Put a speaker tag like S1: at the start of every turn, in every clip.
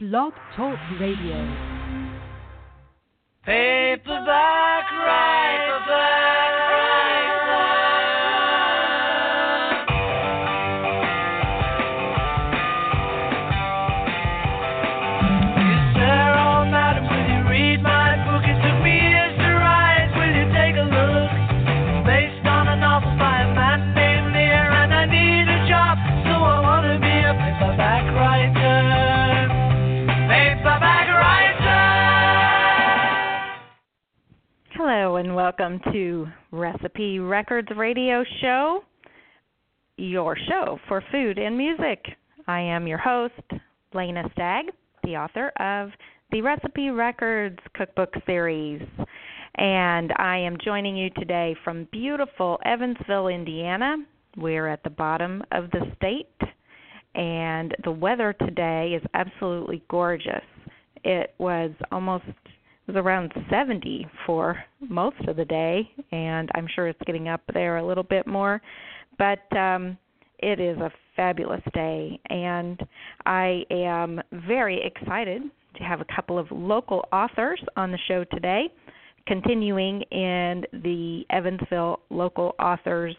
S1: Blog Talk Radio.
S2: Paperback writer.
S3: Welcome to Recipe Records Radio Show, your show for food and music. I am your host, Lena Stagg, the author of the Recipe Records Cookbook Series. And I am joining you today from beautiful Evansville, Indiana. We're at the bottom of the state, and the weather today is absolutely gorgeous. It was almost was around 70 for most of the day, and I'm sure it's getting up there a little bit more. But um, it is a fabulous day, and I am very excited to have a couple of local authors on the show today, continuing in the Evansville Local Authors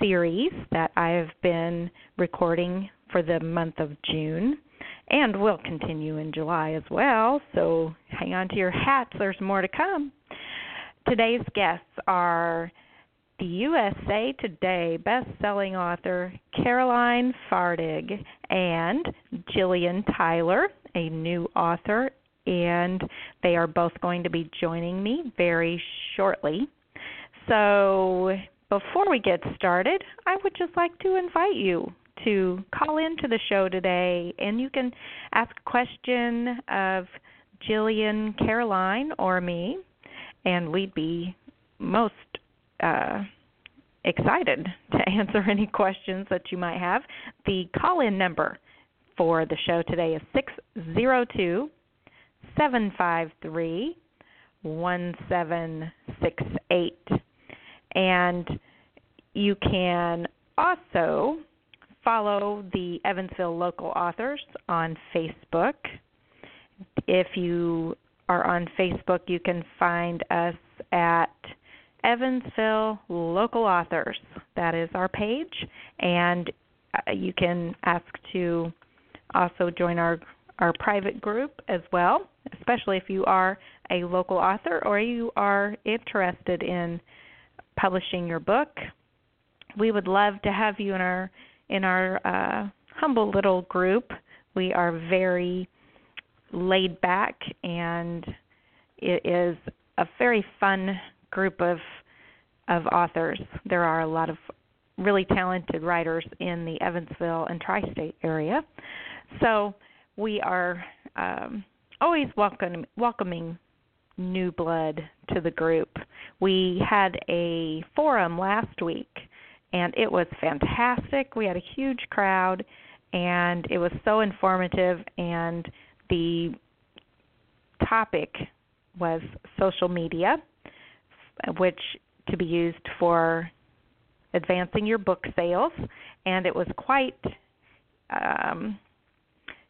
S3: series that I've been recording for the month of June and will continue in July as well. So hang on to your hats, there's more to come. Today's guests are the USA Today best-selling author Caroline Fardig and Jillian Tyler, a new author, and they are both going to be joining me very shortly. So before we get started, I would just like to invite you to call into the show today and you can ask a question of Jillian, Caroline, or me, and we'd be most uh, excited to answer any questions that you might have. The call in number for the show today is 602 753 1768. And you can also follow the Evansville local authors on Facebook. If you are on Facebook, you can find us at Evansville Local Authors. That is our page, and uh, you can ask to also join our our private group as well, especially if you are a local author or you are interested in publishing your book. We would love to have you in our in our uh, humble little group. We are very laid back, and it is a very fun group of of authors. There are a lot of really talented writers in the Evansville and tri-state area, so we are um, always welcome, welcoming new blood to the group. We had a forum last week and it was fantastic. We had a huge crowd and it was so informative and the topic was social media which to be used for advancing your book sales and it was quite um,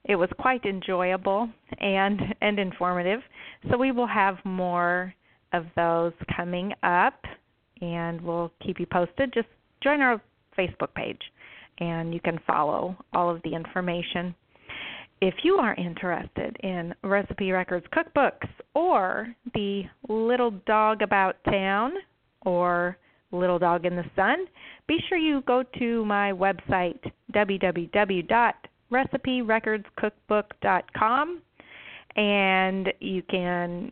S3: it was quite enjoyable and and informative. So we will have more of those coming up and we'll keep you posted. Just join our Facebook page and you can follow all of the information. If you are interested in Recipe Records cookbooks or the Little Dog About Town or Little Dog in the Sun, be sure you go to my website www reciperecordscookbook.com and you can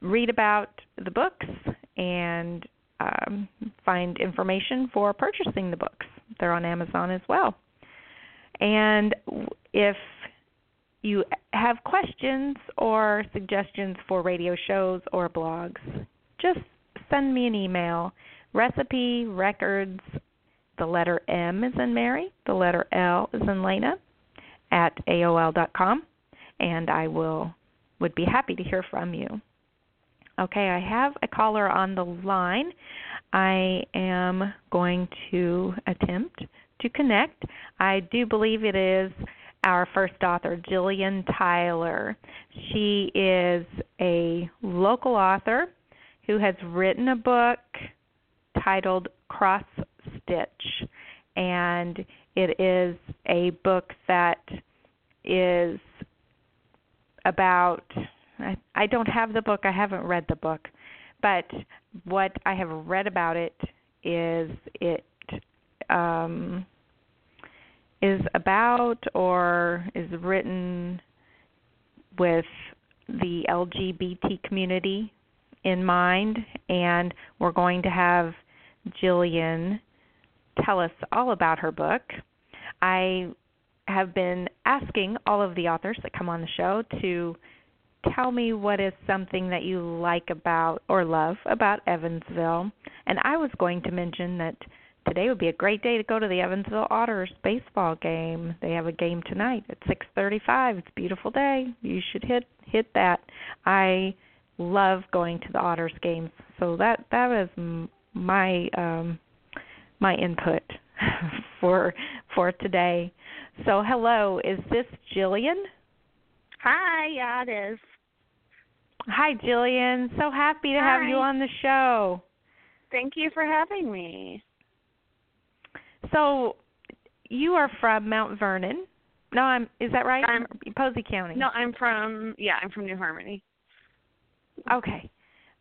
S3: read about the books and um, find information for purchasing the books. They're on Amazon as well. And if you have questions or suggestions for radio shows or blogs, just send me an email recipe records the letter M is in Mary, the letter L is in Lena at AOL.com, and I will would be happy to hear from you. Okay, I have a caller on the line. I am going to attempt to connect. I do believe it is our first author, Jillian Tyler. She is a local author who has written a book titled Cross Stitch, and it is a book that is about. I, I don't have the book. I haven't read the book, but what I have read about it is it um, is about or is written with the LGBT community in mind, and we're going to have Jillian tell us all about her book. I have been asking all of the authors that come on the show to tell me what is something that you like about or love about Evansville. And I was going to mention that today would be a great day to go to the Evansville Otters baseball game. They have a game tonight at 6:35. It's a beautiful day. You should hit hit that. I love going to the Otters games. So that that was my um my input for for today. So hello, is this Jillian?
S4: Hi, yeah, it is.
S3: Hi, Jillian. So happy to Hi. have you on the show.
S4: Thank you for having me.
S3: So, you are from Mount Vernon. No, I'm. Is that right?
S4: I'm
S3: Posey County.
S4: No, I'm from. Yeah, I'm from New Harmony.
S3: Okay.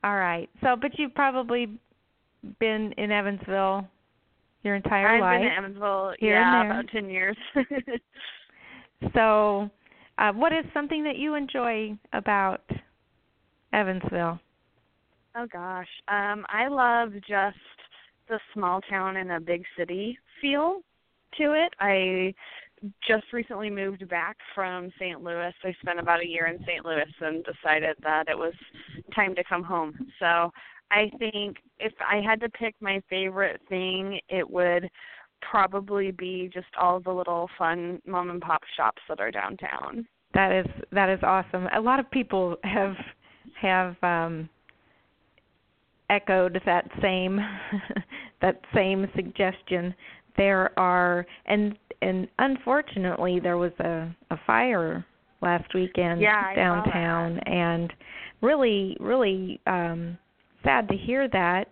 S3: All right. So, but you've probably been in Evansville your entire
S4: I've
S3: life.
S4: I've been in Evansville.
S3: Here
S4: yeah, about ten years.
S3: so, uh, what is something that you enjoy about Evansville?
S4: Oh gosh, um, I love just the small town and a big city feel to it. I just recently moved back from St. Louis. I spent about a year in St. Louis and decided that it was time to come home. So I think if I had to pick my favorite thing, it would probably be just all the little fun mom and pop shops that are downtown.
S3: That is that is awesome. A lot of people have have um echoed that same that same suggestion. There are and and unfortunately there was a a fire last weekend
S4: yeah,
S3: downtown and really really um sad to hear that.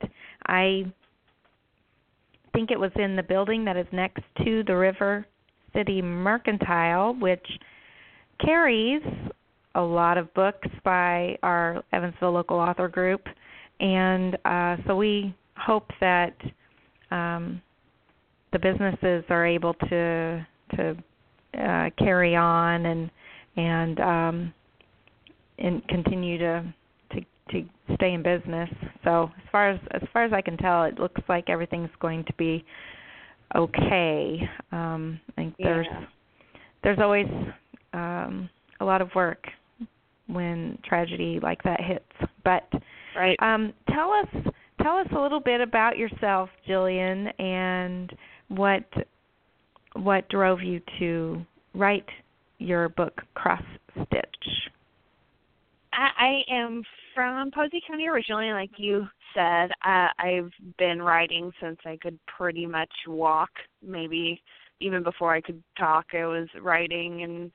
S3: I think it was in the building that is next to the River City Mercantile, which carries a lot of books by our Evansville local author group, and uh, so we hope that um, the businesses are able to to uh, carry on and and um, and continue to to stay in business. So as far as as far as I can tell, it looks like everything's going to be okay. Um, I think there's
S4: yeah.
S3: there's always um, a lot of work when tragedy like that hits. But
S4: right.
S3: um, tell us tell us a little bit about yourself, Jillian, and what what drove you to write your book Cross Stitch.
S4: I, I am from Posey County originally, like you said. Uh, I've been writing since I could pretty much walk. Maybe even before I could talk, I was writing and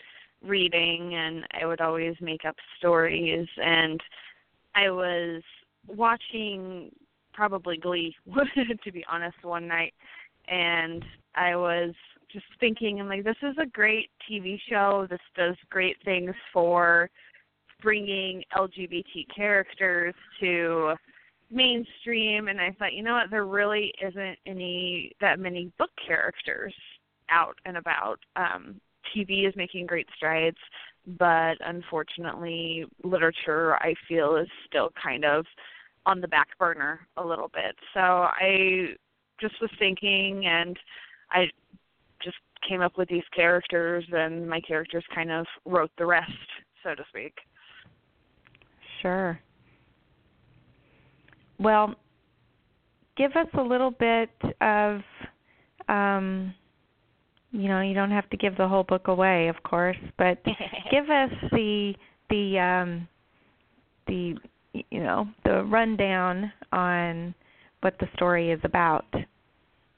S4: reading and I would always make up stories and I was watching probably Glee to be honest one night and I was just thinking I'm like this is a great TV show this does great things for bringing LGBT characters to mainstream and I thought you know what there really isn't any that many book characters out and about um TV is making great strides, but unfortunately, literature I feel is still kind of on the back burner a little bit. So I just was thinking, and I just came up with these characters, and my characters kind of wrote the rest, so to speak.
S3: Sure. Well, give us a little bit of um, you know you don't have to give the whole book away of course but give us the the um the you know the rundown on what the story is about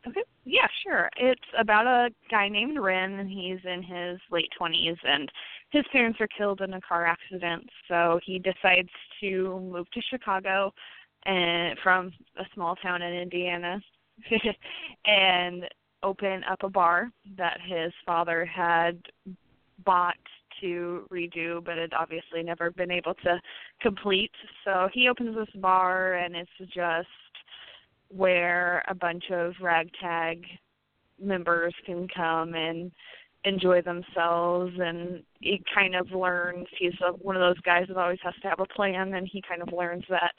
S4: okay yeah Sure. It's about a guy named Ren, and he's in his late 20s, and his parents are killed in a car accident. So he decides to move to Chicago, and from a small town in Indiana, and open up a bar that his father had bought to redo, but had obviously never been able to complete. So he opens this bar, and it's just where a bunch of ragtag members can come and enjoy themselves and he kind of learns he's a, one of those guys that always has to have a plan and he kind of learns that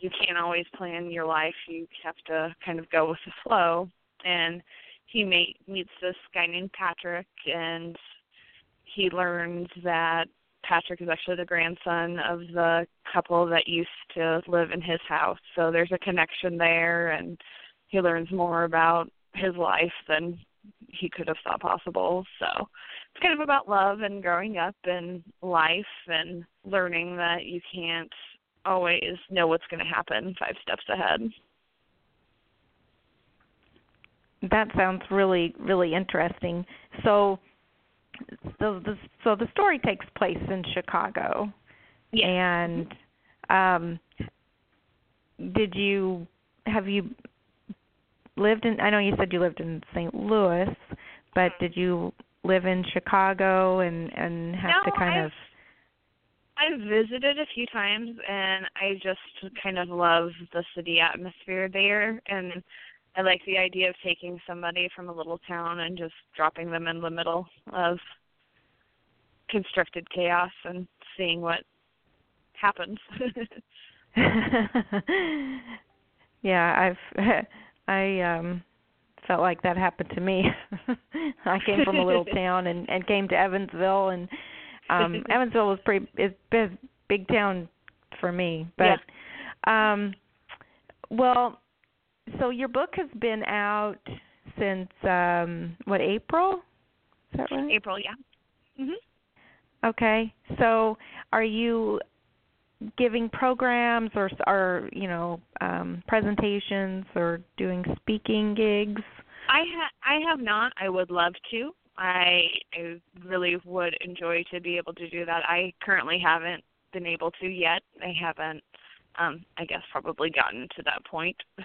S4: you can't always plan your life you have to kind of go with the flow. And he meet, meets this guy named Patrick and he learns that Patrick is actually the grandson of the couple that used to live in his house so there's a connection there and he learns more about his life than he could have thought possible. So it's kind of about love and growing up and life and learning that you can't always know what's going to happen five steps ahead.
S3: That sounds really really interesting. So so the so the story takes place in Chicago.
S4: Yeah.
S3: And um did you have you lived in I know you said you lived in St. Louis, but did you live in Chicago and and have
S4: no,
S3: to kind
S4: I've,
S3: of
S4: I've visited a few times and I just kind of love the city atmosphere there and I like the idea of taking somebody from a little town and just dropping them in the middle of constructed chaos and seeing what happens.
S3: yeah, I've I um felt like that happened to me. I came from a little town and and came to Evansville and um Evansville was pretty is big, big town for me. But
S4: yeah.
S3: um well so your book has been out since um what April? Is that right?
S4: April, yeah. Mhm.
S3: Okay. So are you giving programs or or you know um presentations or doing speaking gigs?
S4: I ha- i have not. I would love to. I i really would enjoy to be able to do that. I currently haven't been able to yet. I haven't um i guess probably gotten to that point.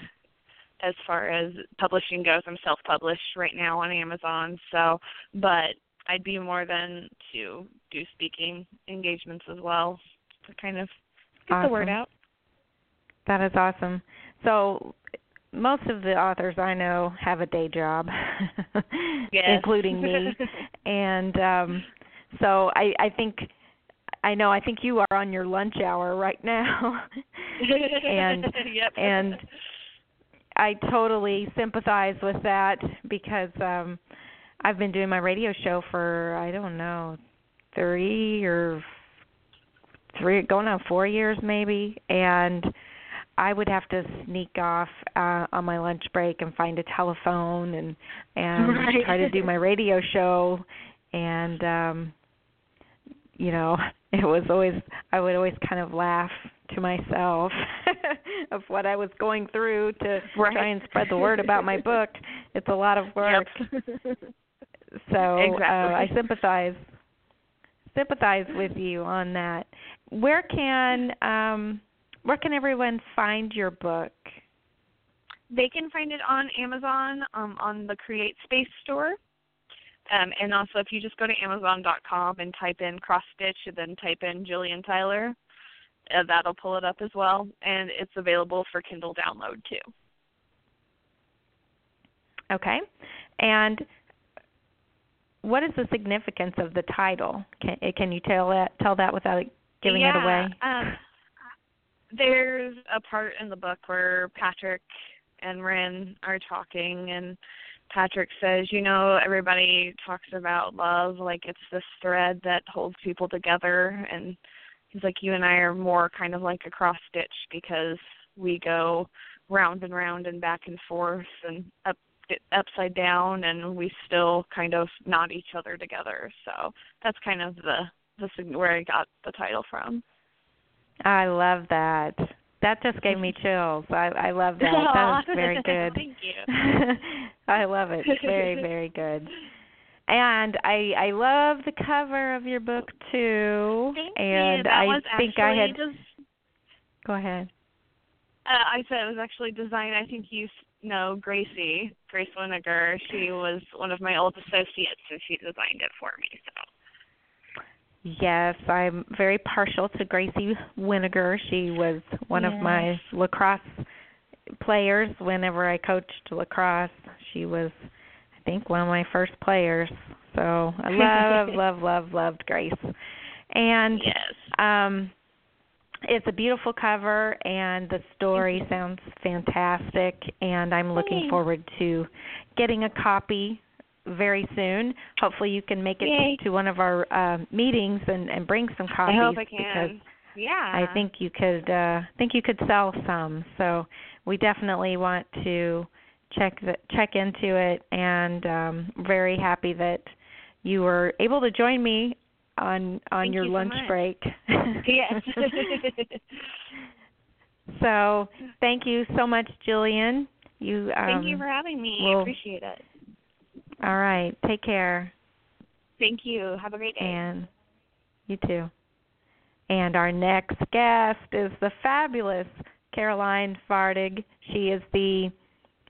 S4: As far as publishing goes i'm self published right now on amazon so but i'd be more than to do speaking engagements as well to kind of get
S3: awesome.
S4: the word out.
S3: That is awesome. So most of the authors I know have a day job, including me. and um so I I think I know I think you are on your lunch hour right now. and
S4: yep.
S3: and I totally sympathize with that because um I've been doing my radio show for I don't know, 3 or three going on four years maybe and I would have to sneak off uh on my lunch break and find a telephone and and
S4: right.
S3: try to do my radio show and um you know it was always I would always kind of laugh to myself of what I was going through to
S4: right.
S3: try and spread the word about my book. It's a lot of work.
S4: Yep.
S3: So
S4: exactly.
S3: uh, I sympathize sympathize with you on that. Where can um where can everyone find your book?
S4: They can find it on Amazon um, on the Create Space store. Um, and also, if you just go to Amazon.com and type in cross stitch and then type in Jillian Tyler, uh, that'll pull it up as well. And it's available for Kindle download too.
S3: Okay. And what is the significance of the title? Can can you tell that tell that without giving
S4: yeah,
S3: it away?
S4: Um, there's a part in the book where Patrick and Ren are talking, and Patrick says, "You know, everybody talks about love like it's this thread that holds people together, and he's like, you and I are more kind of like a cross stitch because we go round and round and back and forth and up upside down and we still kind of knot each other together so that's kind of the the where i got the title from
S3: I love that. that just gave me chills. I I love that. That was very good.
S4: Thank you.
S3: I love it. Very very good. And I I love the cover of your book too.
S4: Thank
S3: and I think I had
S4: des-
S3: go ahead.
S4: uh, I said it was actually designed. I think you know Gracie, Grace Winiger. She was one of my old associates, and she designed it for me. So.
S3: Yes, I'm very partial to Gracie Winiger. She was one of my lacrosse players whenever I coached lacrosse. She was I think one of my first players. So I love, love, love, loved Grace. And
S4: Yes.
S3: um it's a beautiful cover and the story sounds fantastic and I'm looking
S5: Thanks.
S3: forward to getting a copy very soon. Hopefully you can make it
S4: Yay.
S3: to one of our uh, meetings and, and bring some copies I
S4: hope I
S3: because
S4: can. Yeah.
S3: I think you could uh think you could sell some. So we definitely want to check the, check into it and um very happy that you were able to join me on on
S4: Thank
S3: your
S4: you
S3: lunch
S4: much.
S3: break.
S4: Yes.
S3: so thank you so much, Jillian. You um
S4: Thank you for having me. I appreciate it.
S3: all right. Take care.
S4: Thank you. Have a great day.
S3: And you too. And our next guest is the fabulous Caroline Fardig. She is the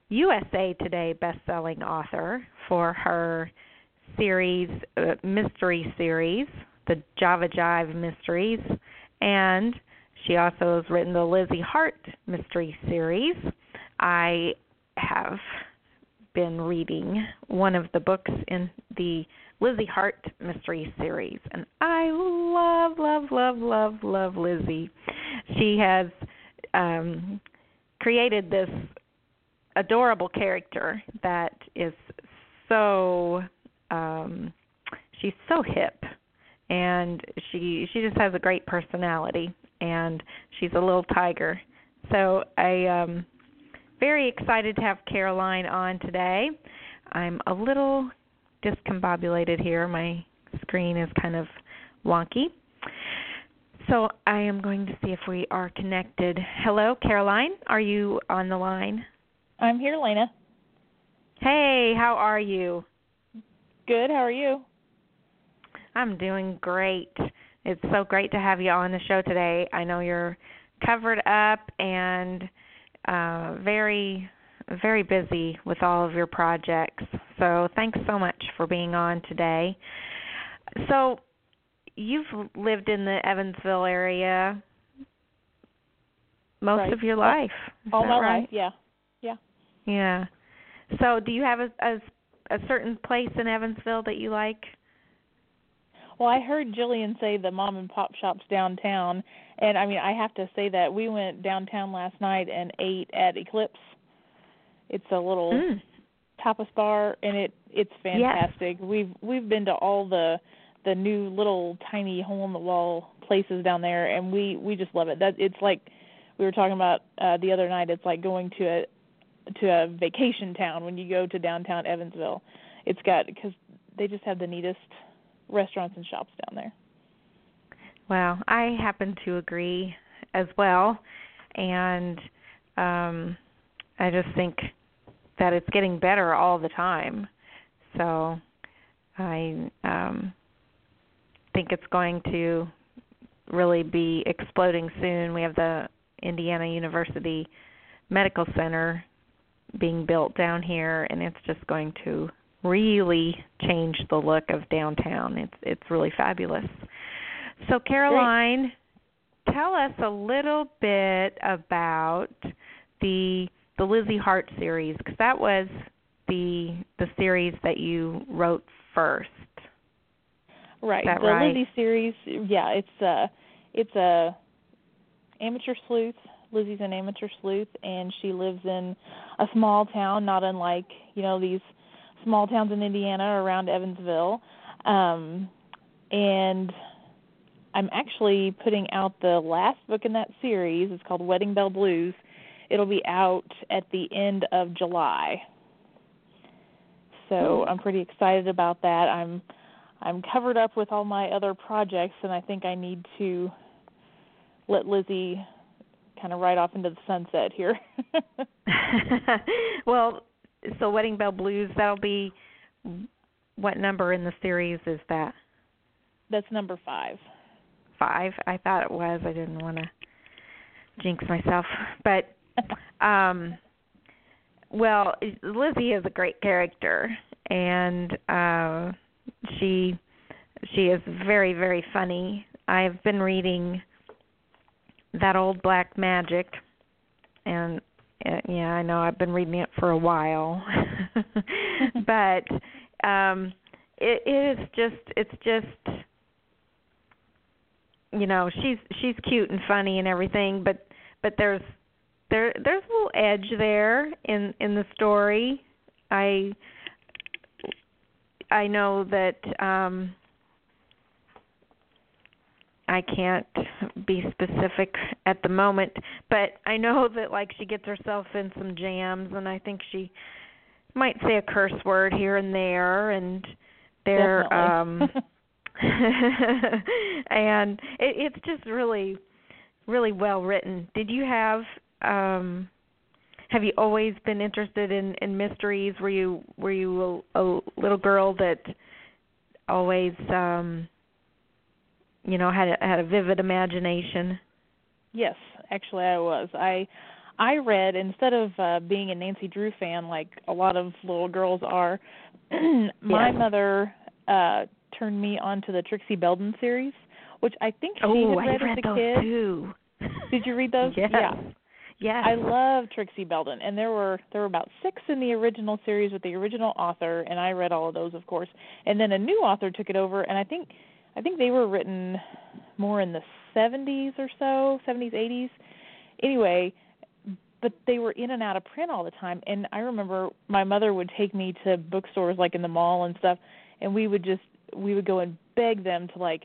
S3: USA Today best-selling author for her series, uh, mystery series, the Java Jive Mysteries, and she also has written the Lizzie Hart Mystery Series. I have been reading one of the books in the Lizzie Hart Mystery Series, and I love, love, love, love, love Lizzie. She has um, created this adorable character that is so um she's so hip and she she just has a great personality and she's a little tiger. So i um very excited to have caroline on today. I'm a little discombobulated here. My screen is kind of wonky. So i am going to see if we are connected. Hello caroline are you on the line?
S5: I'm here, Lena.
S3: Hey, how are you?
S5: Good. How are you?
S3: I'm doing great. It's so great to have you on the show today. I know you're covered up and uh very very busy with all of your projects. So, thanks so much for being on today. So, you've lived in the Evansville area most
S5: Right.
S3: of your life.
S5: All my
S3: right?
S5: life. Yeah. Yeah.
S3: Yeah. So, do you have a, a a certain place in Evansville that you like?
S5: Well, I heard Jillian say the mom and pop shops downtown, and I mean, I have to say that we went downtown last night and ate at Eclipse. It's a little
S3: Mm.
S5: tapas bar, and it it's fantastic. We've we've been to all the the new little tiny hole in the wall places down there, and we we just love it. That it's like we were talking about uh, the other night. It's like going to a to a vacation town when you go to downtown Evansville. It's got because they just have the neatest restaurants and shops down there.
S3: Well, I happen to agree as well, and um, I just think that it's getting better all the time. So I um, think it's going to really be exploding soon. We have the Indiana University Medical Center being built down here, and it's just going to really change the look of downtown. It's it's really fabulous. So Caroline, tell us a little bit about the the Lizzie Hart series because that was the the series that you wrote first.
S5: Right. the
S3: right?
S5: Lizzie series, yeah, it's uh it's a amateur sleuth. Lizzie's an amateur sleuth and she lives in a small town, not unlike, you know, these small towns in Indiana around Evansville. Um and I'm actually putting out the last book in that series. It's called Wedding Bell Blues. It'll be out at the end of July. So I'm pretty excited about that. I'm I'm covered up with all my other projects, and I think I need to let Lizzie kind of ride off into the sunset here.
S3: well, so Wedding Bell Blues that'll be what number in the series is that?
S5: That's number five.
S3: Five. I thought it was. I didn't want to jinx myself, but um well, Lizzie is a great character and uh she she is very very funny. I've been reading that old black magic and uh, yeah, I know I've been reading it for a while. but um it, it is just it's just you know, she's she's cute and funny and everything, but but there's there there's a little edge there in in the story. I I know that um I can't be specific at the moment, but I know that like she gets herself in some jams and I think she might say a curse word here and there and there um and it, it's just really really well written. Did you have um have you always been interested in in mysteries? Were you were you a, a little girl that always um you know had a, had a vivid imagination?
S5: Yes, actually I was. I I read instead of uh being a Nancy Drew fan like a lot of little girls are, my
S3: Yes.
S5: mother uh turned me onto the Trixie Belden series, which I think she
S3: oh,
S5: had read,
S3: read
S5: as a
S3: those
S5: kid.
S3: too.
S5: Did you read those?
S3: Yes.
S5: Yeah.
S3: Yes.
S5: I love Trixie Belden, and there were there were about six in the original series with the original author, and I read all of those, of course. And then a new author took it over, and I think I think they were written more in the 70s or so, 70s, 80s. Anyway, but they were in and out of print all the time, and I remember my mother would take me to bookstores like in the mall and stuff, and we would just we would go and beg them to like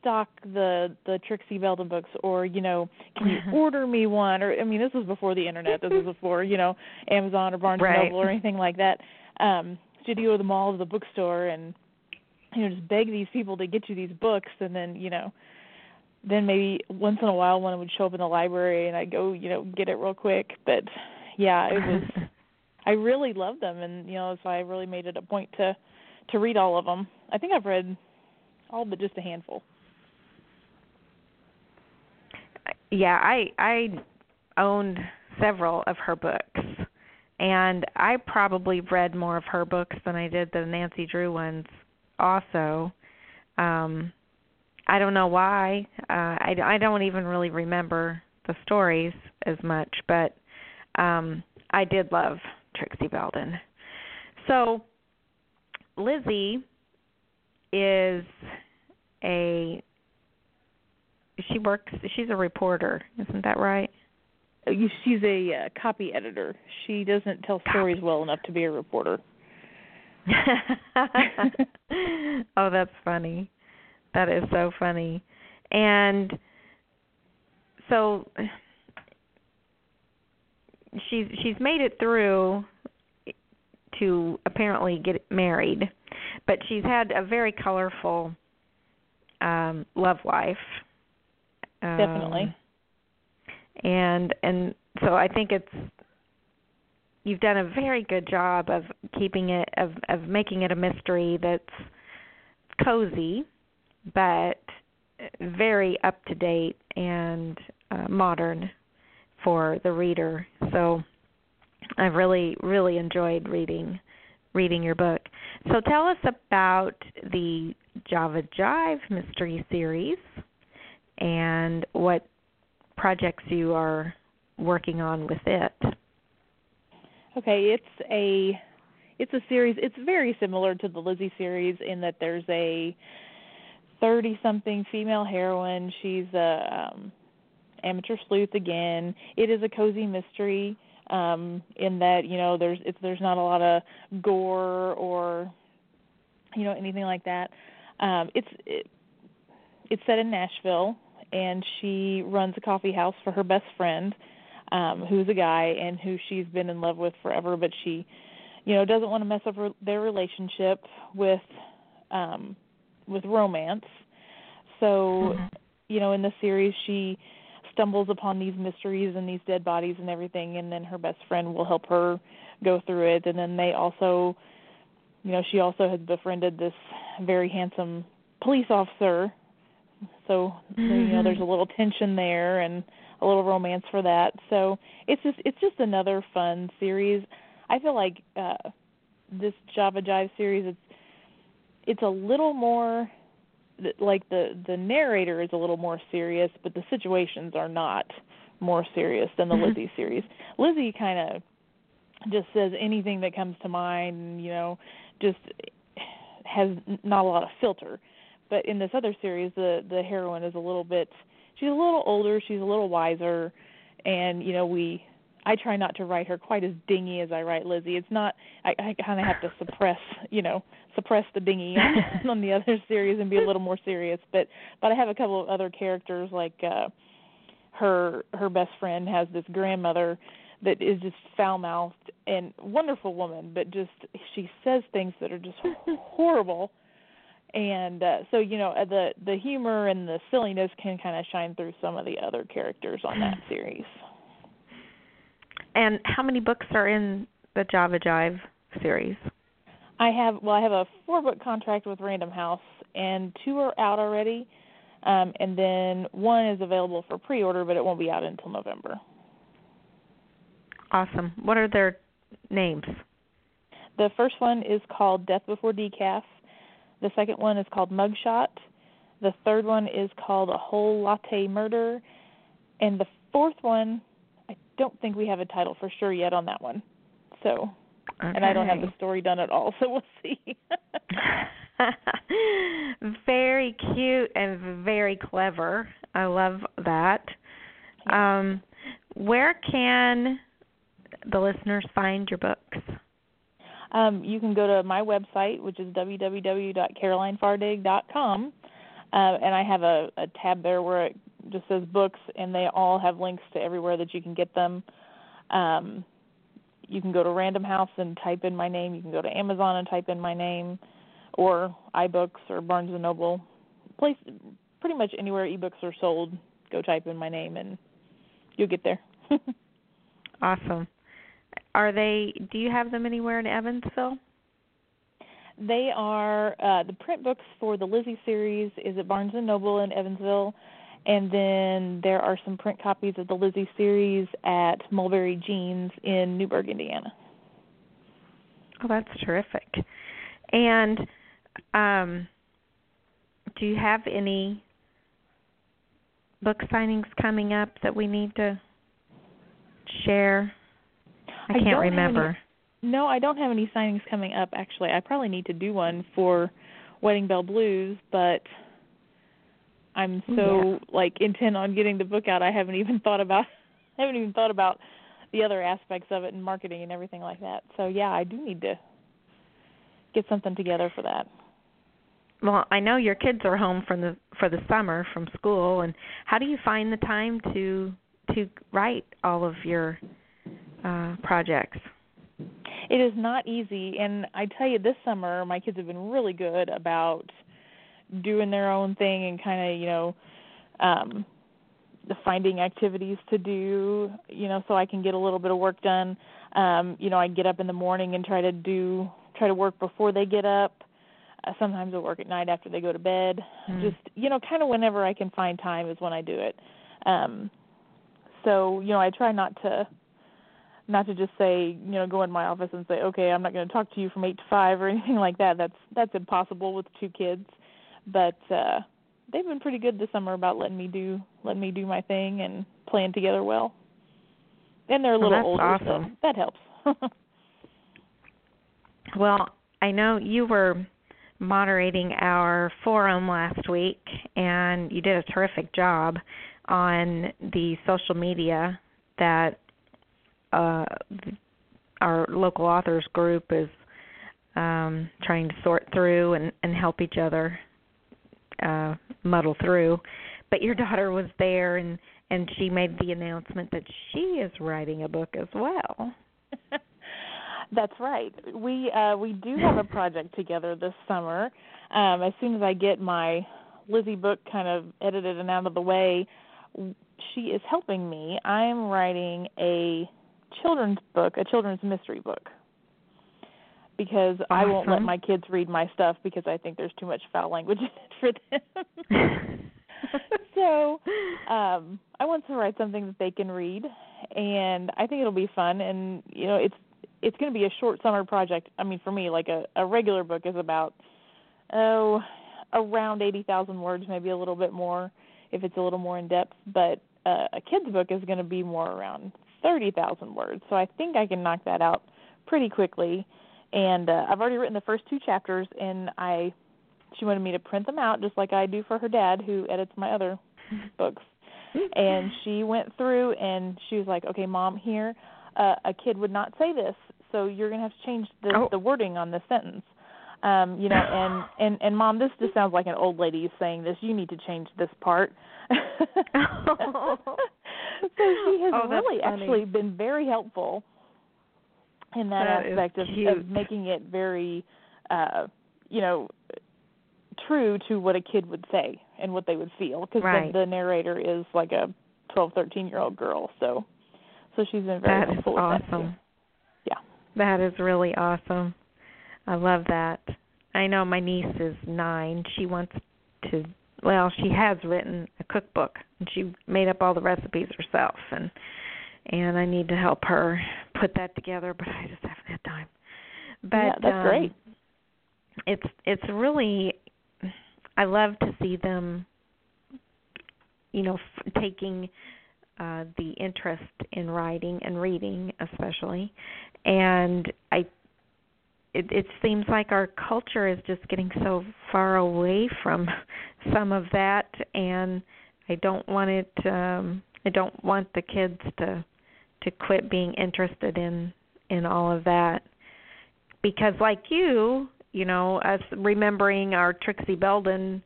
S5: stock the the Trixie Belden books or you know can you order me one or I mean this was before the internet this was before you know Amazon or Barnes
S3: Right.
S5: and Noble or anything like that um so you'd go to the mall or the bookstore and you know just beg these people to get you these books and then you know then maybe once in a while one would show up in the library and I'd go you know get it real quick. But yeah it was I really loved them and you know so I really made it a point to to read all of them I think I've read all but just a handful.
S3: Yeah, I I owned several of her books. And I probably read more of her books than I did the Nancy Drew ones also. Um I don't know why. Uh I I don't even really remember the stories as much, but um I did love Trixie Belden. So Lizzie is a she works she's a reporter isn't that right
S5: Uh, she's a uh, copy editor. She doesn't tell stories well enough to be a reporter.
S3: oh that's funny. That is so funny. And so she's she's made it through to apparently get married but she's had a very colorful um love life. Um,
S5: Definitely.
S3: and and so I think it's you've done a very good job of keeping it of of making it a mystery that's cozy but very up to date and uh, modern for the reader. So I've really really enjoyed reading reading your book. So tell us about the Java Jive mystery series and what projects you are working on with it.
S5: Okay, it's a it's a series. It's very similar to the Lizzie series in that there's a thirty something female heroine. She's a um amateur sleuth again. It is a cozy mystery um in that, you know, there's it's there's not a lot of gore or you know anything like that. Um it's it, it's set in Nashville and she runs a coffee house for her best friend um who's a guy and who she's been in love with forever but she you know doesn't want to mess up her, their relationship with um with romance. So you know in the series she stumbles upon these mysteries and these dead bodies and everything and then her best friend will help her go through it. And then they also you know she also has befriended this very handsome police officer. So mm-hmm. you know there's a little tension there and a little romance for that so it's just it's just another fun series i feel like uh this java jive series it's it's a little more like the the narrator is a little more serious, but the situations are not more serious than the mm-hmm. Lizzie series. Lizzie kind of just says anything that comes to mind, you know, just has not a lot of filter. But in this other series, the the heroine is a little bit she's a little older, she's a little wiser, and you know we I try not to write her quite as dingy as I write Lizzie. It's not. I, I kind of have to suppress, you know, suppress the dingy on, on the other series and be a little more serious. But but I have a couple of other characters like uh her her best friend has this grandmother that is just foul mouthed and wonderful woman, but just she says things that are just horrible. And uh, so you know uh, the the humor and the silliness can kind of shine through some of the other characters on that series.
S3: And how many books are in the Java Jive series?
S5: I have well, I have a four book contract with Random House, and two are out already, um, and then one is available for pre order, but it won't be out until November.
S3: Awesome. What are their names?
S5: The first one is called Death Before Decaf. The second one is called Mugshot. The third one is called A Whole Latte Murder. And the fourth one I don't think we have a title for sure yet on that one. So, okay. and I don't have the story done at all, so we'll see.
S3: very cute and very clever. I love that. Um, where can the listeners find your books?
S5: Um, you can go to my website, which is www.carolinefardig.com, uh, and I have a, a tab there where it just says books, and they all have links to everywhere that you can get them. Um, you can go to Random House and type in my name. You can go to Amazon and type in my name, or iBooks or Barnes and Noble. Place pretty much anywhere ebooks are sold. Go type in my name, and you'll get there.
S3: awesome. Are they? Do you have them anywhere in Evansville?
S5: They are uh, the print books for the Lizzie series is at Barnes and Noble in Evansville, and then there are some print copies of the Lizzie series at Mulberry Jeans in Newburgh, Indiana.
S3: Oh, that's terrific. And um, do you have any book signings coming up that we need to share? I can't
S5: I
S3: remember.
S5: Any, no, I don't have any signings coming up actually. I probably need to do one for Wedding Bell Blues, but I'm oh, so yeah. like intent on getting the book out. I haven't even thought about I haven't even thought about the other aspects of it and marketing and everything like that. So yeah, I do need to get something together for that.
S3: Well, I know your kids are home from the for the summer from school and how do you find the time to to write all of your uh projects?
S5: It is not easy and I tell you this summer my kids have been really good about doing their own thing and kind of you know um the finding activities to do you know so I can get a little bit of work done um you know I get up in the morning and try to do try to work before they get up uh, sometimes I work at night after they go to bed mm. just you know kind of whenever I can find time is when I do it um so you know I try not to not to just say you know go in my office and say okay I'm not going to talk to you from 8 to 5 or anything like that that's that's impossible with two kids but uh they've been pretty good this summer about letting me do letting me do my thing and playing together well. And they're a little
S3: oh,
S5: older,
S3: awesome.
S5: so that helps.
S3: well, I know you were moderating our forum last week and you did a terrific job on the social media that uh our local authors group is um trying to sort through and, and help each other uh muddle through. But your daughter was there and and she made the announcement that she is writing a book as well.
S5: That's right. We uh we do have a project together this summer. Um as soon as i get my lizzie book kind of edited and out of the way she is helping me. I'm writing a children's book, a children's mystery book. Because I won't let my kids read my stuff because I think there's too much foul language in it for them. so um I want to write something that they can read and I think it'll be fun and you know it's it's going to be a short summer project. I mean for me like a a regular book is about oh around 80,000 words, maybe a little bit more if it's a little more in depth, but uh, a kid's book is going to be more around 30,000 words. So I think I can knock that out pretty quickly. And uh, I've already written the first two chapters and I she wanted me to print them out just like I do for her dad who edits my other books. And she went through and she was like, "Okay, mom, here uh, a kid would not say this, so you're going to have to change the
S3: Oh.
S5: the wording on this sentence." Um, you know, and and and mom, this just sounds like an old lady saying this. You need to change this part. So she has
S3: Oh,
S5: really
S3: funny.
S5: actually been very helpful in that,
S3: That is
S5: aspect of, of making it very uh you know true to what a kid would say and what they would feel because
S3: Right.
S5: the, the narrator is like a twelve thirteen year old girl so so she's been very
S3: That is
S5: helpful that
S3: awesome.
S5: Yeah.
S3: That is really awesome. I love that. I know my niece is nine. She wants to well, she has written a cookbook and she made up all the recipes herself and and I need to help her put that together, but I just haven't had time. But
S5: Yeah, that's
S3: um,
S5: great.
S3: It's it's really I love to see them you know f- taking uh the interest in writing and reading especially and it it seems like our culture is just getting so far away from some of that and i don't want it um i don't want the kids to to quit being interested in in all of that. Because like you you know us remembering our trixie belden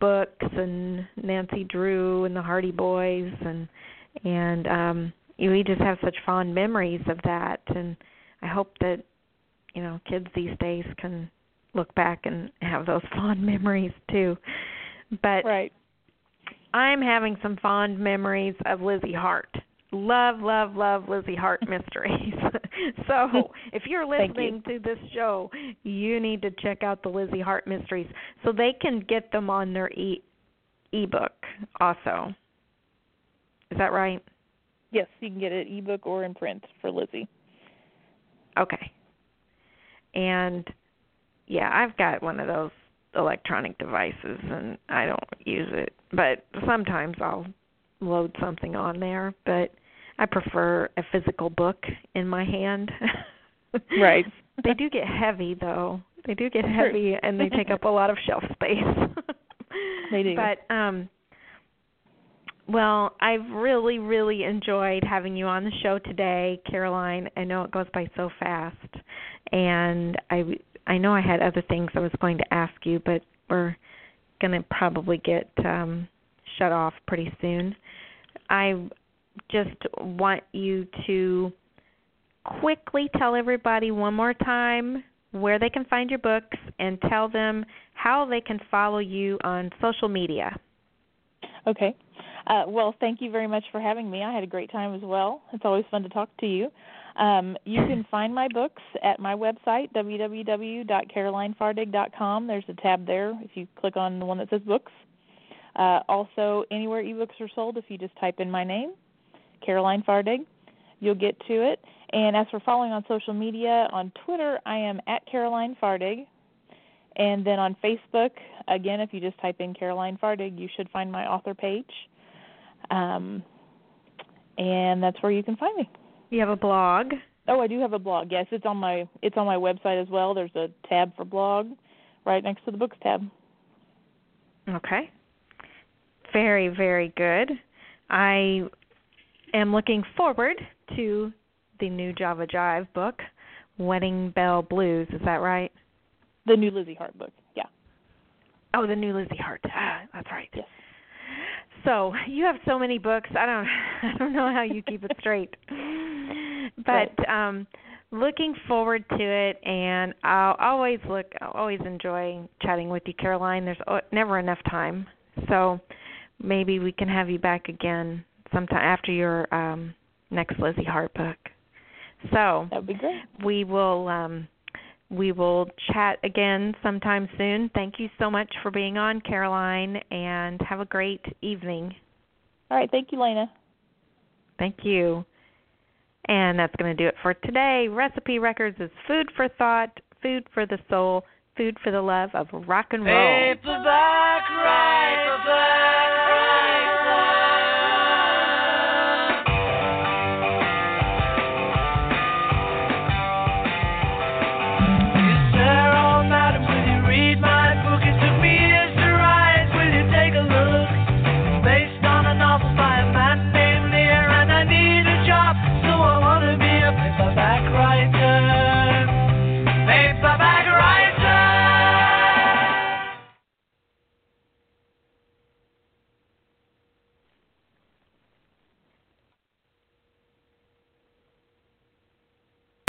S3: books and Nancy Drew and the Hardy Boys and and um we just have such fond memories of that and I hope that you know kids these days can look back and have those fond memories too. But
S5: right
S3: I'm having some fond memories of Lizzie Hart. Love, love, love Lizzie Hart mysteries. so if you're
S5: Thank you.
S3: listening to this show, you need to check out the Lizzie Hart mysteries so they can get them on their e ebook also. Is that right?
S5: yes you can get it ebook or in print for lizzie
S3: Okay. And yeah, I've got one of those electronic devices and I don't use it, but sometimes I'll load something on there, but I prefer a physical book in my hand.
S5: right
S3: they do get heavy though. They do get heavy and they take up a lot of shelf space.
S5: They do.
S3: But um well, I've really really enjoyed having you on the show today, Caroline. I know it goes by so fast. And I I know I had other things I was going to ask you, but we're going to probably get um shut off pretty soon. I just want you to quickly tell everybody one more time where they can find your books and tell them how they can follow you on social media.
S5: Okay. Uh, well, thank you very much for having me. I had a great time as well. It's always fun to talk to you. Um, you can find my books at my website, www.carolinefardig.com. There's a tab there if you click on the one that says books. Uh, also, anywhere ebooks are sold, if you just type in my name, Caroline Fardig, you'll get to it. And as for following on social media, on Twitter, I am at Caroline Fardig. And then on Facebook, again, if you just type in Caroline Fardig, you should find my author page. Um, and that's where you can find me.
S3: You have a blog.
S5: Oh, I do have a blog. Yes, it's on my it's on my website as well. There's a tab for blog right next to the books tab.
S3: Okay. Very, very good. I am looking forward to the new Java Jive book, Wedding Bell Blues. Is that right?
S5: The new Lizzie Hart book. Yeah.
S3: Oh, the new Lizzie Hart. Ah, that's right.
S5: Yes.
S3: So you have so many books. I don't. I don't know how you keep it straight. But um, looking forward to it, and I'll always look. I'll always enjoy chatting with you, Caroline. There's never enough time. So maybe we can have you back again sometime after your um next Lizzie Hart book. So
S5: That would be great.
S3: we will um we will chat again sometime soon. Thank you so much for being on, Caroline, and have a great evening.
S5: All right, thank you, Lena.
S3: Thank you. And that's going to do it for today. Recipe Records is food for thought, food for the soul, food for the love of rock and roll.
S2: Paperback